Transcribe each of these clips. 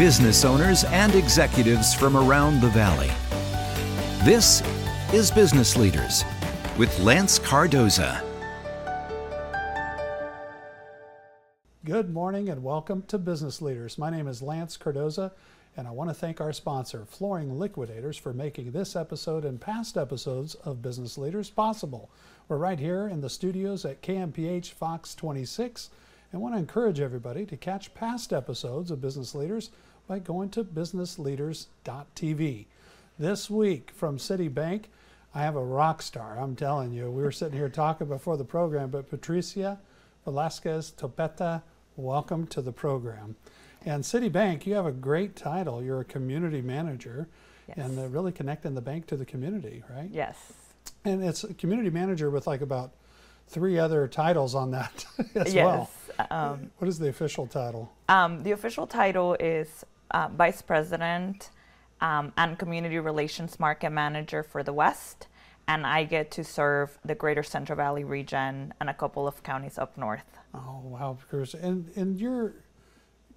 business owners and executives from around the Valley. This is Business Leaders with Lance Cardoza. Good morning and welcome to Business Leaders. My name is Lance Cardoza, and I want to thank our sponsor, Flooring Liquidators, for making this episode and past episodes of Business Leaders possible. We're right here in the studios at KMPH Fox 26 and want to encourage everybody to catch past episodes of Business Leaders by going to businessleaders.tv. This week from Citibank, I have a rock star. I'm telling you, we were sitting here talking before the program, but Patricia Velasquez Topeta welcome to the program. And Citibank, you have a great title. You're a community manager Yes. and really connecting the bank to the community, right? Yes. And it's a community manager with like about three other titles on that as yes. well. Um, What is the official title? um, the official title is uh, Vice President um, and Community Relations Market Manager for the West. And I get to serve the greater Central Valley region and a couple of counties up north. Oh wow, Chris. And and your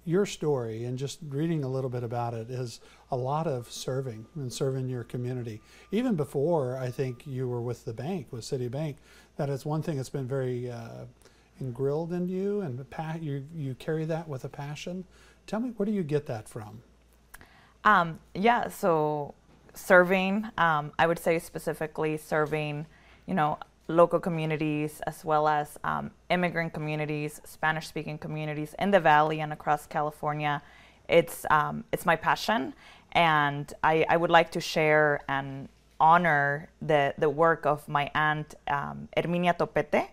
your story and just reading a little bit about it is a lot of serving and serving your community. Even before I think you were with the bank, with Citibank, that is one thing that's been very uh, engrilled in you and you you carry that with a passion. Tell me, where do you get that from? Um, yeah, so serving, um, I would say specifically serving, you know, local communities as well as um, immigrant communities, Spanish speaking communities in the Valley and across California. It's, um, it's my passion, and I, I would like to share and honor the, the work of my aunt, um, Herminia Topete.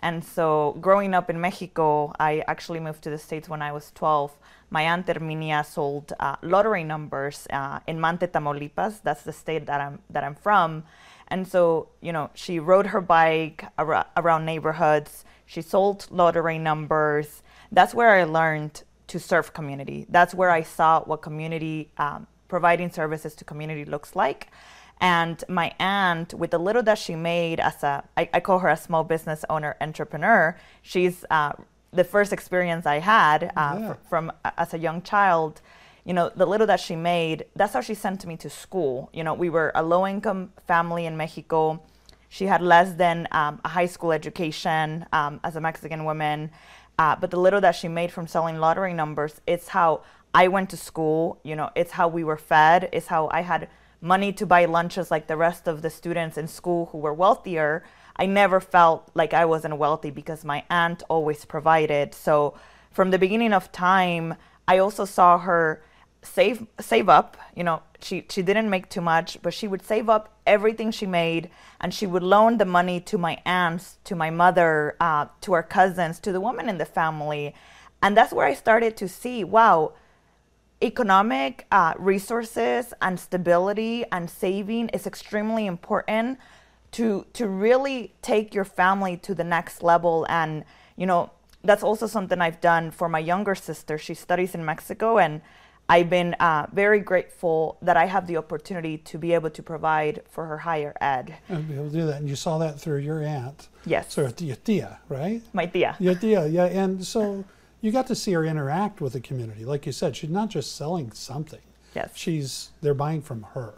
And so, growing up in Mexico, I actually moved to the States when I was 12. My aunt Herminia sold uh, lottery numbers uh, in Mante, Tamaulipas. That's the state that I'm that I'm from. And so, you know, she rode her bike ar- around neighborhoods. She sold lottery numbers. That's where I learned to serve community. That's where I saw what community um, providing services to community looks like. And my aunt, with the little that she made as a, I, I call her a small business owner entrepreneur. She's uh, the first experience I had uh, Yeah. fr- from as a young child. You know, the little that she made, that's how she sent me to school. You know, we were a low income family in Mexico. She had less than um, a high school education um, as a Mexican woman. Uh, but the little that she made from selling lottery numbers, it's how I went to school. You know, it's how we were fed. It's how I had money to buy lunches like the rest of the students in school who were wealthier. I never felt like I wasn't wealthy because my aunt always provided. So from the beginning of time, I also saw her save save up. You know, she she didn't make too much, but she would save up everything she made, and she would loan the money to my aunts, to my mother, uh, to our cousins, to the women in the family, and that's where I started to see, wow, economic uh, resources and stability and saving is extremely important to to really take your family to the next level and you know that's also something i've done for my younger sister she studies in mexico and i've been uh, very grateful that i have the opportunity to be able to provide for her higher ed And be able to do that, and you saw that through your aunt. yes So your tia, right? my tia Your tia, yeah. And so you got to see her interact with the community. Like you said, she's not just selling something. yes. She's they're buying from her.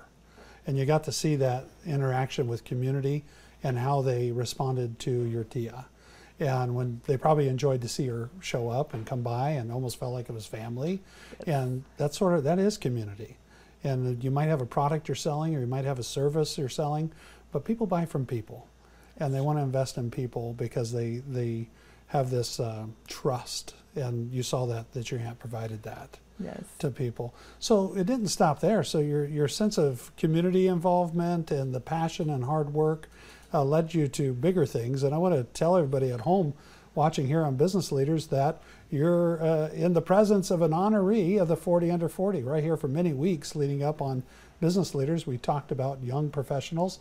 And you got to see that interaction with community and how they responded to your tia. And when they probably enjoyed to see her show up and come by and almost felt like it was family. And that sort of that is community. And you might have a product you're selling or you might have a service you're selling but people buy from people. And they want to invest in people because they they have this uh, trust and you saw that that your aunt provided that yes to people. So it didn't stop there. So your your sense of community involvement and the passion and hard work uh, led you to bigger things. And I want to tell everybody at home watching here on Business Leaders that you're uh, in the presence of an honoree of the 40 under 40 right here for many weeks leading up on Business Leaders. We talked about young professionals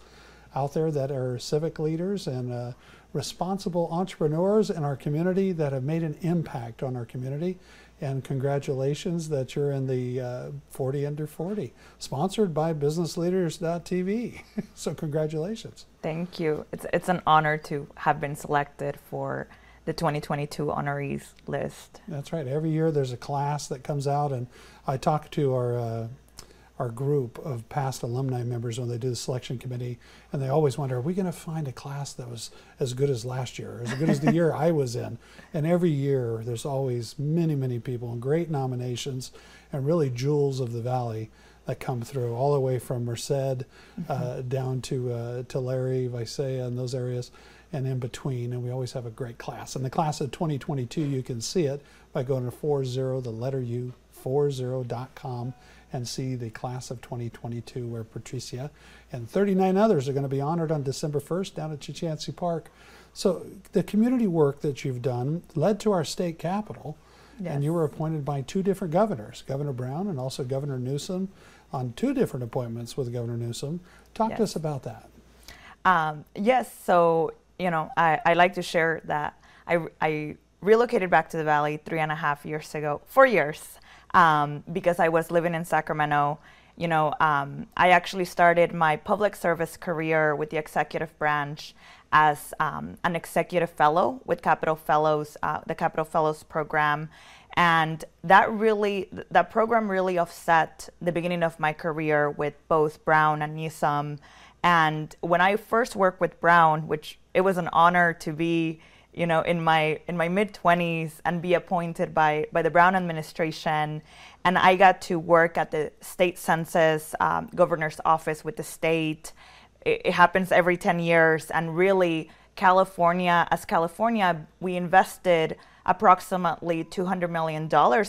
out there that are civic leaders and uh, responsible entrepreneurs in our community that have made an impact on our community. And congratulations that you're in the uh, 40 under 40, sponsored by businessleaders.tv. so, congratulations. Thank you. It's it's an honor to have been selected for the 2022 honorees list. That's right. Every year there's a class that comes out, and I talk to our uh, our group of past alumni members when they do the selection committee, and they always wonder, are we going to find a class that was as good as last year, as good as the year I was in? And every year there's always many, many people and great nominations, and really jewels of the valley that come through, all the way from Merced mm-hmm. uh, down to uh, to Tulare, Visalia, and those areas, and in between. And we always have a great class. And the class of 2022, you can see it by going to 40, the letter U, 40.com, and see the class of 2022, where Patricia and 39 others are going to be honored on December 1st down at Chukchansi Park. So the community work that you've done led to our state capital. Yes. And you were appointed by two different governors, Governor Brown and also Governor Newsom on two different appointments with Governor Newsom. Talk yes. to us about that. Um, yes, so, you know, I, I like to share that I, I relocated back to the Valley three and a half years ago, four years, um, because I was living in Sacramento. You know, um, I actually started my public service career with the executive branch as um, an executive fellow with Capital Fellows, uh, the Capital Fellows program and that really that program really offset the beginning of my career with both brown and newsom and when i first worked with brown which it was an honor to be you know in my in my mid 20s and be appointed by by the brown administration. And i got to work at the state census um, governor's office with the state. It, it happens every 10 years. And really california as california we invested approximately $200 million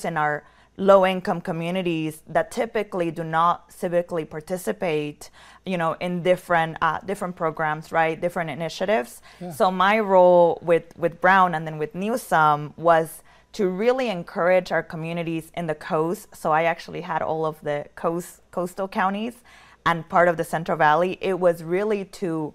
in our low income communities that typically do not civically participate you know in different uh, different programs right? Different initiatives. Yeah. so my role with with brown and then with newsom was to really encourage our communities in the coast. So i actually had all of the coast coastal counties and part of the central valley. It was really to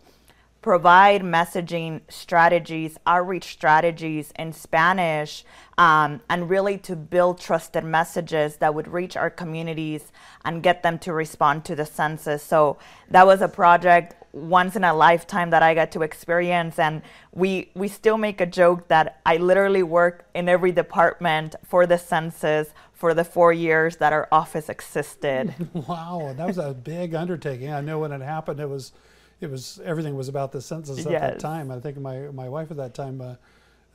provide messaging strategies, outreach strategies in Spanish, um, and really to build trusted messages that would reach our communities and get them to respond to the census. So that was a project once in a lifetime that I got to experience, and we we still make a joke that I literally work in every department for the census for the four years that our office existed. wow, that was a big undertaking. I know when it happened, it was it was everything was about the census at yes. that time. I think my my wife at that time. Uh,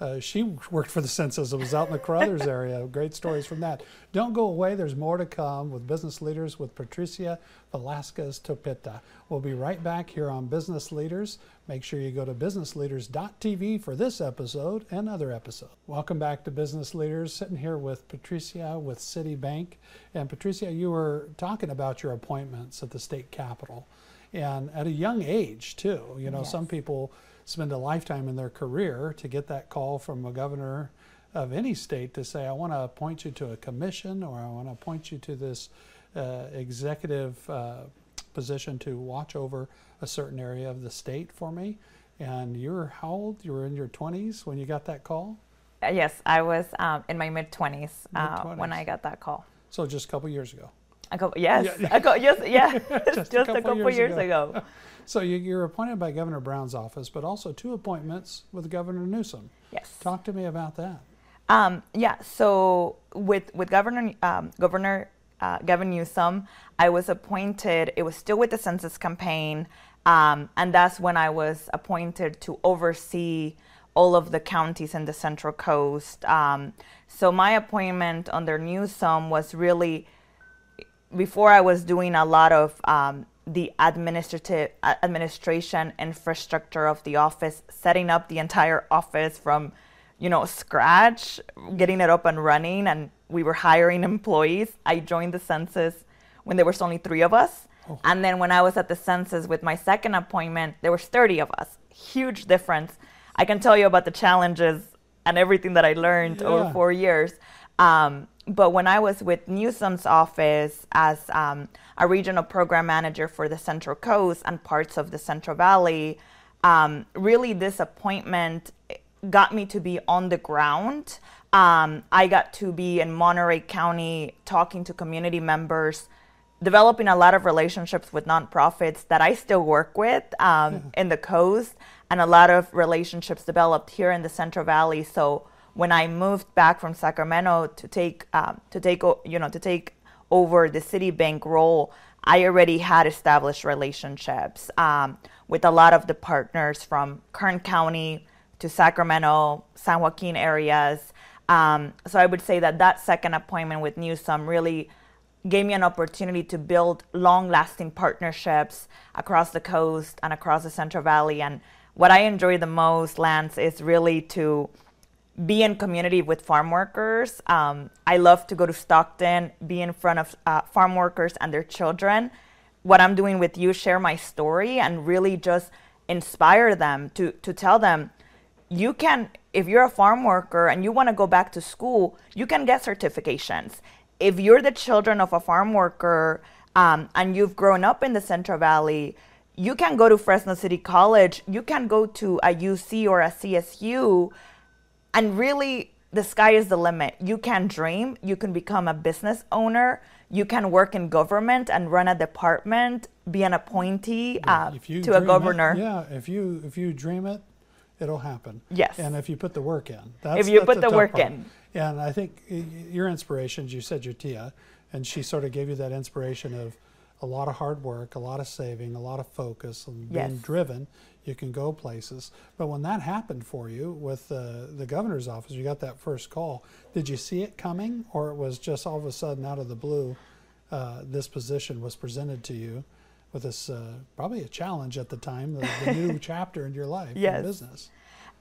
uh, she worked for the census. It was out in the Caruthers area. Great stories from that. Don't go away. There's more to come with business leaders with Patricia Velasquez Topita. We'll be right back here on Business Leaders. Make sure you go to businessleaders.tv for this episode and other episodes. Welcome back to Business Leaders. Sitting here with Patricia with Citibank. And Patricia, you were talking about your appointments at the state capitol and at a young age too. You know, yes. some people spend a lifetime in their career to get that call from a governor of any state to say, I want to appoint you to a commission or I want to appoint you to this uh, executive uh, position to watch over a certain area of the state for me. And you're how old? You were in your 20s when you got that call? Uh, yes, I was um, in my mid 20s uh, when I got that call. So just a couple years ago. A couple, yes, yeah. a couple, yes, yeah, just, just, a couple, a couple years, years ago. ago. so you, are appointed by Governor Brown's office, but also two appointments with Governor Newsom. Yes. Talk to me about that. Um, yeah. So with with Governor um, Governor uh, Gavin Newsom, I was appointed. It was still with the census campaign, um, and that's when I was appointed to oversee all of the counties in the Central Coast. Um, so my appointment under Newsom was really before I was doing a lot of um, the administrative administration infrastructure of the office, setting up the entire office from, you know, scratch, getting it up and running, and we were hiring employees. I joined the census when there was only three of us, oh. and then when I was at the census with my second appointment, there was 30 of us. Huge difference. I can tell you about the challenges and everything that I learned yeah. over four years. Um, but when I was with Newsom's office as um, a regional program manager for the Central Coast and parts of the Central Valley, um, really this appointment got me to be on the ground. Um, I got to be in Monterey County talking to community members, developing a lot of relationships with nonprofits that I still work with um, in the coast, and a lot of relationships developed here in the Central Valley. So when I moved back from Sacramento to take um, to take you know to take over the Citibank role, I already had established relationships um, with a lot of the partners from Kern County to Sacramento, San Joaquin areas. Um, so I would say that that second appointment with Newsom really gave me an opportunity to build long-lasting partnerships across the coast and across the Central Valley. And what I enjoy the most, Lance, is really to be in community with farm workers. Um, I love to go to Stockton, be in front of uh, farm workers and their children. What I'm doing with you, share my story and really just inspire them to, to tell them you can, if you're a farm worker and you want to go back to school, you can get certifications. If you're the children of a farm worker um, and you've grown up in the Central Valley, you can go to Fresno City College, you can go to a UC or a CSU and really, the sky is the limit. You can dream, you can become a business owner, you can work in government and run a department, be an appointee uh, to a governor. It, yeah, if you if you dream it, it'll happen. Yes. And if you put the work in, that's, if you put the, the work part. in. And I think your inspirations, you said your tia, and she sort of gave you that inspiration of a lot of hard work, a lot of saving, a lot of focus, and yes. being driven you can go places. But when that happened for you with uh, the governor's office, you got that first call. Did you see it coming, or it was just all of a sudden out of the blue? Uh, this position was presented to you with this uh, probably a challenge at the time, the, the new chapter in your life yes. in business.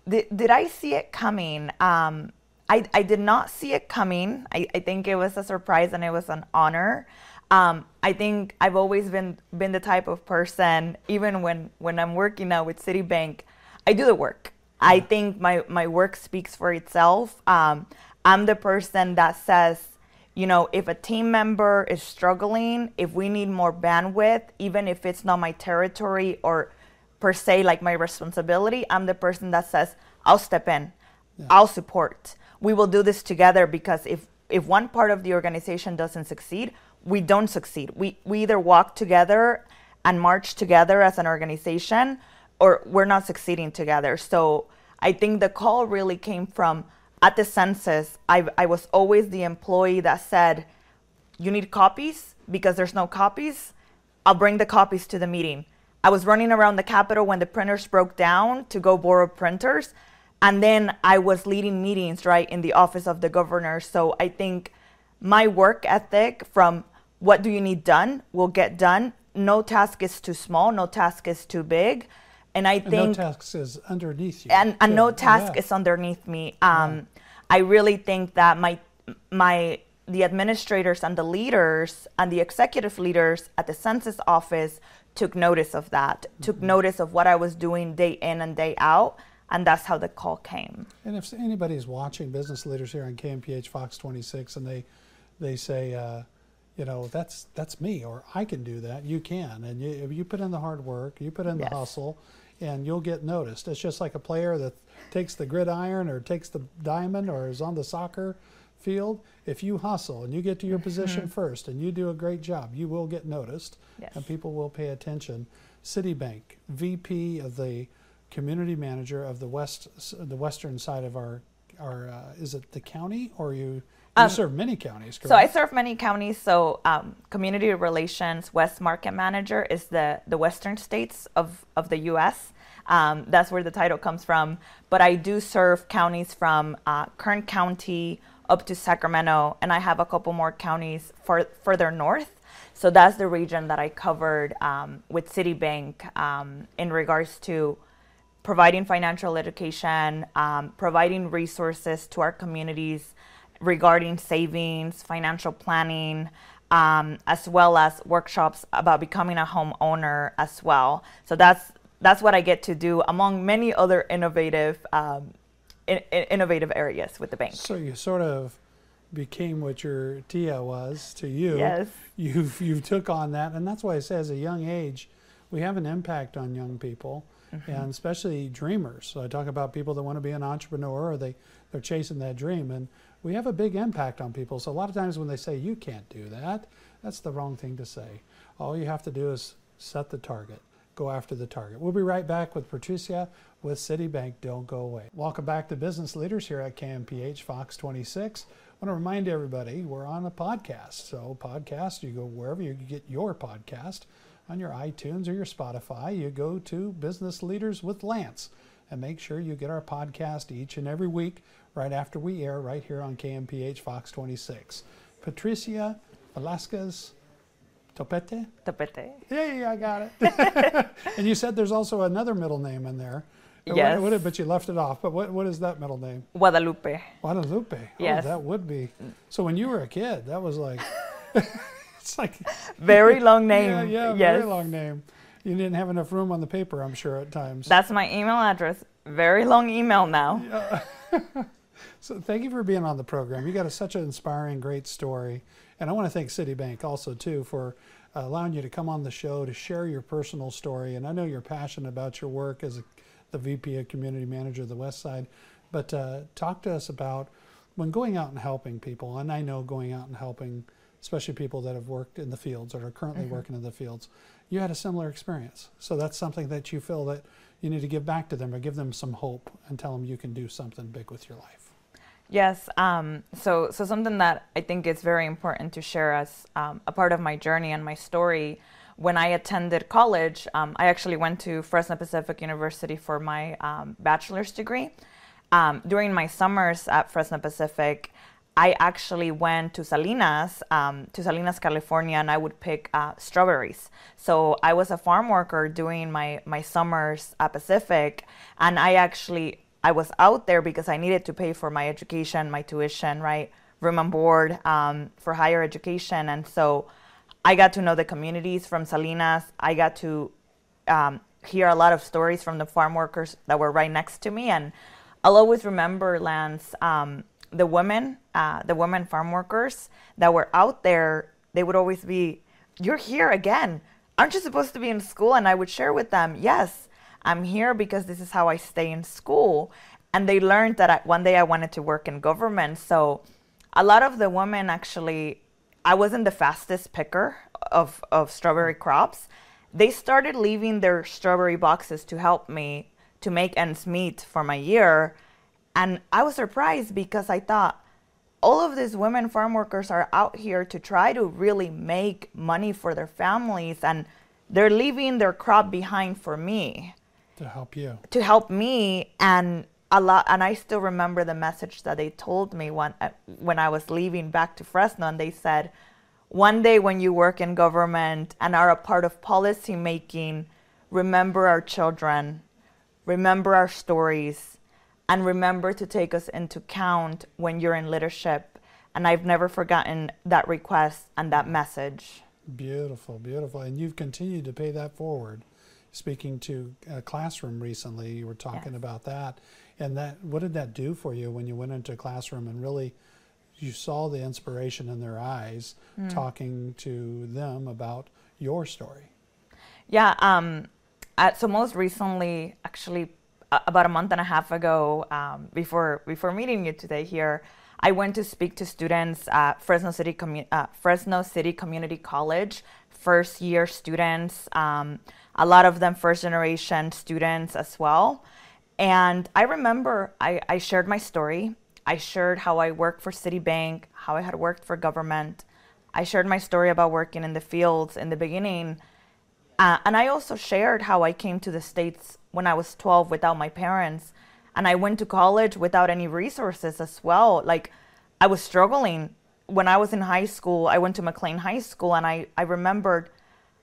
Did, did I see it coming? Um, I, I did not see it coming. I, I think it was a surprise and it was an honor. Um, I think I've always been been the type of person, even when when I'm working now with Citibank, I do the work. Yeah. I think my my work speaks for itself. Um, I'm the person that says, you know, if a team member is struggling, if we need more bandwidth, even if it's not my territory or per se like my responsibility, I'm the person that says, I'll step in, yeah. I'll support. We will do this together because if if one part of the organization doesn't succeed, we don't succeed. We, we either walk together and march together as an organization or we're not succeeding together. So I think the call really came from at the census, I, I was always the employee that said, You need copies because there's no copies. I'll bring the copies to the meeting. I was running around the Capitol when the printers broke down to go borrow printers. And then I was leading meetings, right, in the office of the governor. So I think my work ethic from what do you need done will get done. No task is too small, no task is too big. And I and think no task is underneath you. And, and no task yeah. is underneath me. Um, yeah. I really think that my my the administrators and the leaders and the executive leaders at the census office took notice of that, mm-hmm. took notice of what I was doing day in and day out, and that's how the call came. And if anybody's watching business leaders here on KMPH Fox 26 and they they say, uh, you know, that's that's me, or I can do that. You can, and you, if you put in the hard work, you put in yes. the hustle, and you'll get noticed. It's just like a player that takes the gridiron or takes the diamond or is on the soccer field. If you hustle and you get to your position mm-hmm. first and you do a great job, you will get noticed, yes. and people will pay attention. Citibank VP of the community manager of the west, the western side of our our uh, is it the county or you you um, serve many counties, correct? So I serve many counties. So um, community relations West Market Manager is the, the western states of, of the U.S. Um, that's where the title comes from. But I do serve counties from uh, Kern County up to Sacramento, and I have a couple more counties far, further north. So that's the region that I covered um, with Citibank um, in regards to providing financial education, um, providing resources to our communities regarding savings, financial planning, um, as well as workshops about becoming a homeowner as well. So that's that's what I get to do among many other innovative um, in, in innovative areas with the bank. So you sort of became what your tia was to you. Yes. You've you took on that, and that's why I say, as a young age, we have an impact on young people, mm-hmm. and especially dreamers. So I talk about people that want to be an entrepreneur, or they they're chasing that dream, and we have a big impact on people. So a lot of times when they say you can't do that, that's the wrong thing to say. All you have to do is set the target, go after the target. We'll be right back with Patricia with Citibank. Don't go away. Welcome back to Business Leaders here at KMPH Fox 26. I want to remind everybody we're on a podcast. So, podcast, you go wherever you get your podcast on your iTunes or your Spotify, you go to Business Leaders with Lance and make sure you get our podcast each and every week right after we air right here on KMPH Fox 26. Patricia Velasquez Topete? Topete. Hey, I got it. and you said there's also another middle name in there. Yes. What, what, but you left it off. But what, what is that middle name? Guadalupe. Guadalupe. Oh, yes. Oh, that would be. So when you were a kid, that was like, it's like. Very long name. Yeah, yeah, yes. very long name. You didn't have enough room on the paper, I'm sure, at times. That's my email address. Very long email now. Yeah. So thank you for being on the program. You got a, such an inspiring, great story. And I want to thank Citibank also, too, for uh, allowing you to come on the show to share your personal story. And I know you're passionate about your work as a, the VP of Community Manager of the West Side. But uh, talk to us about when going out and helping people. And I know going out and helping, especially people that have worked in the fields or are currently mm-hmm. working in the fields, you had a similar experience. So that's something that you feel that you need to give back to them or give them some hope and tell them you can do something big with your life. Yes. Um, so, so something that I think is very important to share as um, a part of my journey and my story. When I attended college, um, I actually went to Fresno Pacific University for my um, bachelor's degree. Um, during my summers at Fresno Pacific, I actually went to Salinas, um, to Salinas, California, and I would pick uh, strawberries. So I was a farm worker doing my my summers at Pacific, and I actually I was out there because I needed to pay for my education, my tuition, right, room and board um, for higher education, and so I got to know the communities from Salinas. I got to um, hear a lot of stories from the farm workers that were right next to me, and I'll always remember Lance. Um, the women, uh, the women farm workers that were out there, they would always be, "You're here again. Aren't you supposed to be in school?" And I would share with them, "Yes, I'm here because this is how I stay in school. And they learned that I, one day I wanted to work in government. So a lot of the women actually, I wasn't the fastest picker of, of strawberry crops. They started leaving their strawberry boxes to help me to make ends meet for my year. And I was surprised because I thought, all of these women farm workers are out here to try to really make money for their families and they're leaving their crop behind for me to help you. to help me and a lot and i still remember the message that they told me when uh, when i was leaving back to fresno and they said one day when you work in government and are a part of policy making remember our children remember our stories and remember to take us into account when you're in leadership. And i've never forgotten that request and that message. Beautiful beautiful. And you've continued to pay that forward speaking to a classroom recently. You were talking yes. about that, and that what did that do for you when you went into a classroom and really you saw the inspiration in their eyes, mm. talking to them about your story? Yeah. Um, at, so most recently, actually, uh, about a month and a half ago, um, before before meeting you today here. I went to speak to students at Fresno City, Commu- uh, Fresno City Community College, first year students. Um, a lot of them first generation students as well. And I remember I, I shared my story. I shared how I worked for Citibank, how I had worked for government. I shared my story about working in the fields in the beginning. Uh, and I also shared how I came to the States when I was 12 without my parents. And I went to college without any resources as well. Like, I was struggling. When I was in high school, I went to McLane High School, and I, I remembered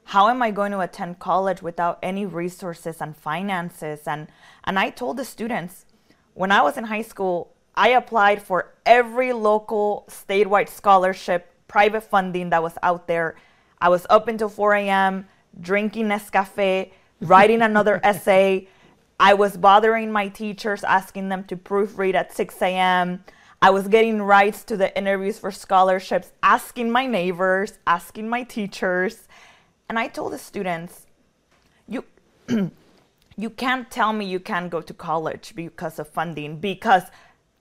how am I going to attend college without any resources and finances? And, and I told the students, when I was in high school, I applied for every local statewide scholarship, private funding that was out there. I was up until 4 a.m., drinking Nescafe, writing another essay. I was bothering my teachers, asking them to proofread at 6 a.m. I was getting rights to the interviews for scholarships, asking my neighbors, asking my teachers. And I told the students, you you can't tell me you can't go to college because of funding because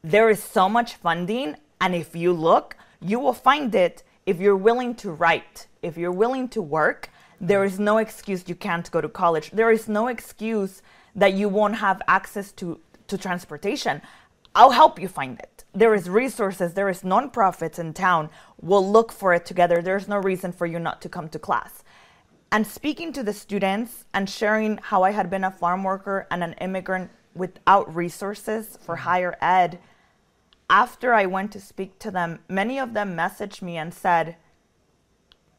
there is so much funding and if you look, you will find it if you're willing to write, if you're willing to work, there is no excuse you can't go to college. There is no excuse that you won't have access to, to transportation. I'll help you find it. There is resources, there is nonprofits in town. We'll look for it together. There's no reason for you not to come to class. And speaking to the students and sharing how I had been a farm worker and an immigrant without resources for mm-hmm. higher ed, after I went to speak to them, many of them messaged me and said,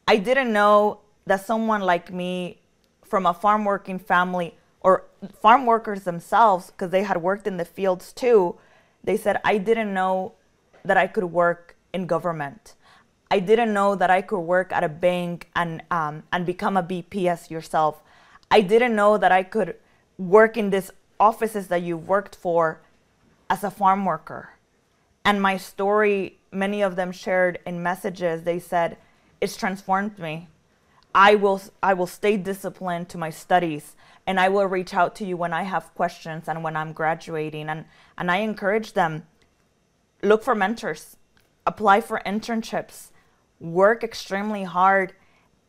I didn't know that someone like me from a farm working family or farm workers themselves, because they had worked in the fields too, they said, I didn't know that I could work in government. I didn't know that I could work at a bank and, um, and become a BPS yourself. I didn't know that I could work in these offices that you've worked for as a farm worker. And my story, many of them shared in messages, they said, it's transformed me. I will, I will stay disciplined to my studies and I will reach out to you when I have questions and when I'm graduating. And, and I encourage them look for mentors, apply for internships, work extremely hard,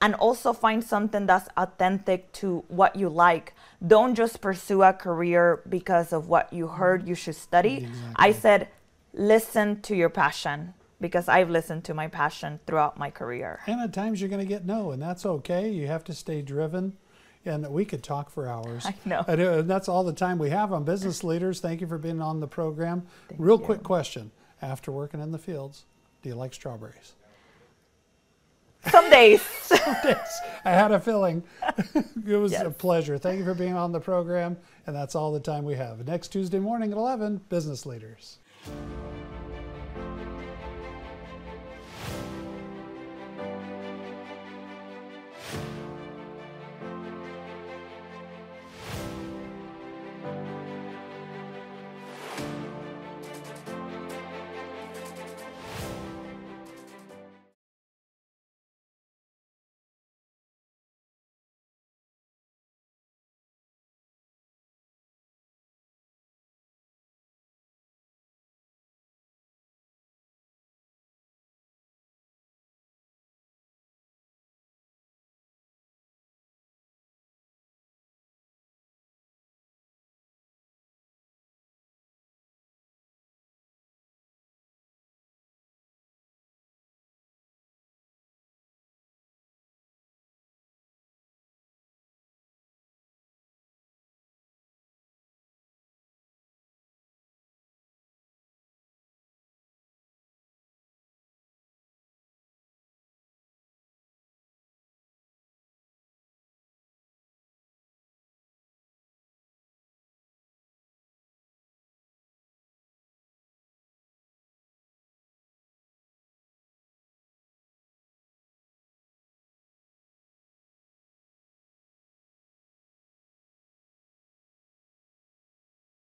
and also find something that's authentic to what you like. Don't just pursue a career because of what you heard you should study. Exactly. I said, listen to your passion because I've listened to my passion throughout my career. And at times you're going to get no, and that's okay. You have to stay driven and we could talk for hours. I know. And uh, that's all the time we have on Business Leaders. Thank you for being on the program. Thank Real you. quick question. After working in the fields, do you like strawberries? Some days. Some days. I had a feeling. it was yes. a pleasure. Thank you for being on the program. And that's all the time we have. Next Tuesday morning at 11, Business Leaders.